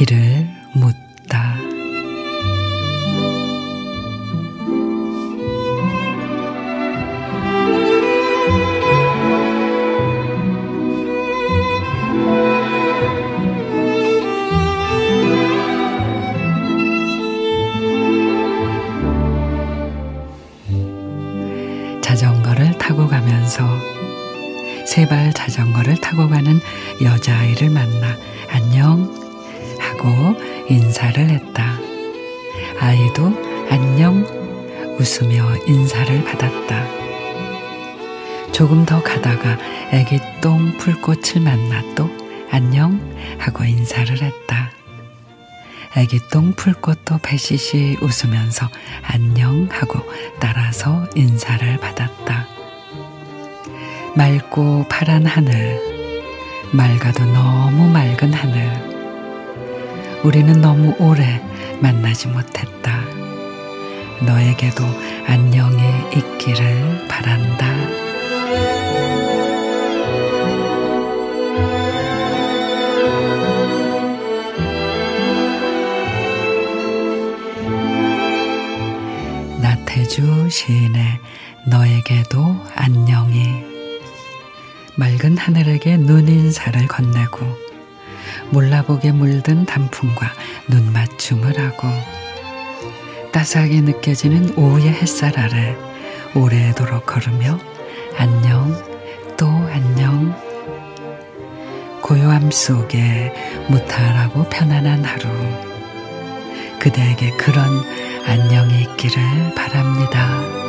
길을 묻다. 자전거를 타고 가면서 세발 자전거를 타고 가는 여자아이를 만나 인사를 했다. 아이도 안녕 웃으며 인사를 받았다. 조금 더 가다가 애기 똥 풀꽃을 만나 또 안녕 하고 인사를 했다. 애기 똥 풀꽃도 배시시 웃으면서 안녕 하고 따라서 인사를 받았다. 맑고 파란 하늘, 맑아도 너무 맑은 하늘. 우리는 너무 오래 만나지 못했다. 너에게도 안녕이 있기를 바란다. 나태주 시인의 너에게도 안녕이 맑은 하늘에게 눈인사를 건네고 몰라보게 물든 단풍과 눈맞춤을 하고 따스하게 느껴지는 오후의 햇살 아래 오래도록 걸으며 안녕 또 안녕 고요함 속에 무탈하고 편안한 하루 그대에게 그런 안녕이 있기를 바랍니다.